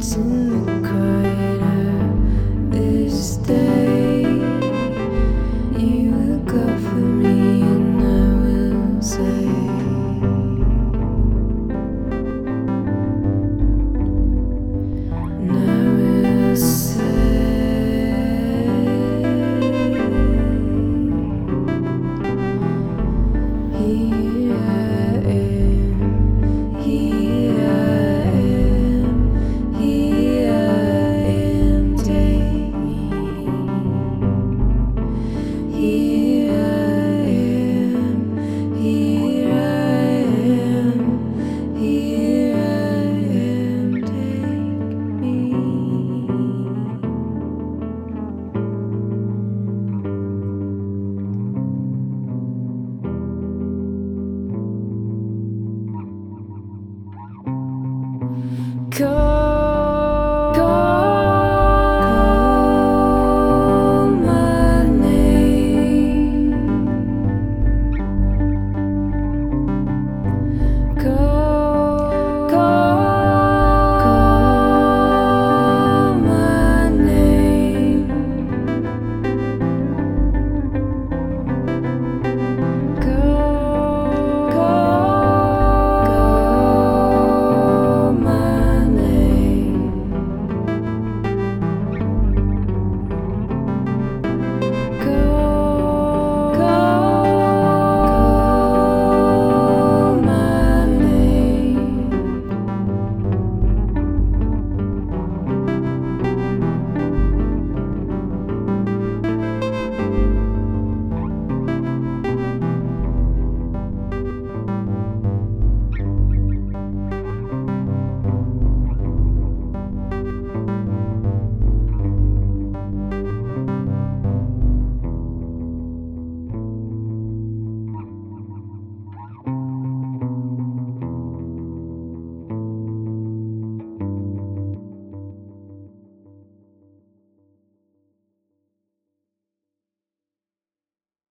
to Cause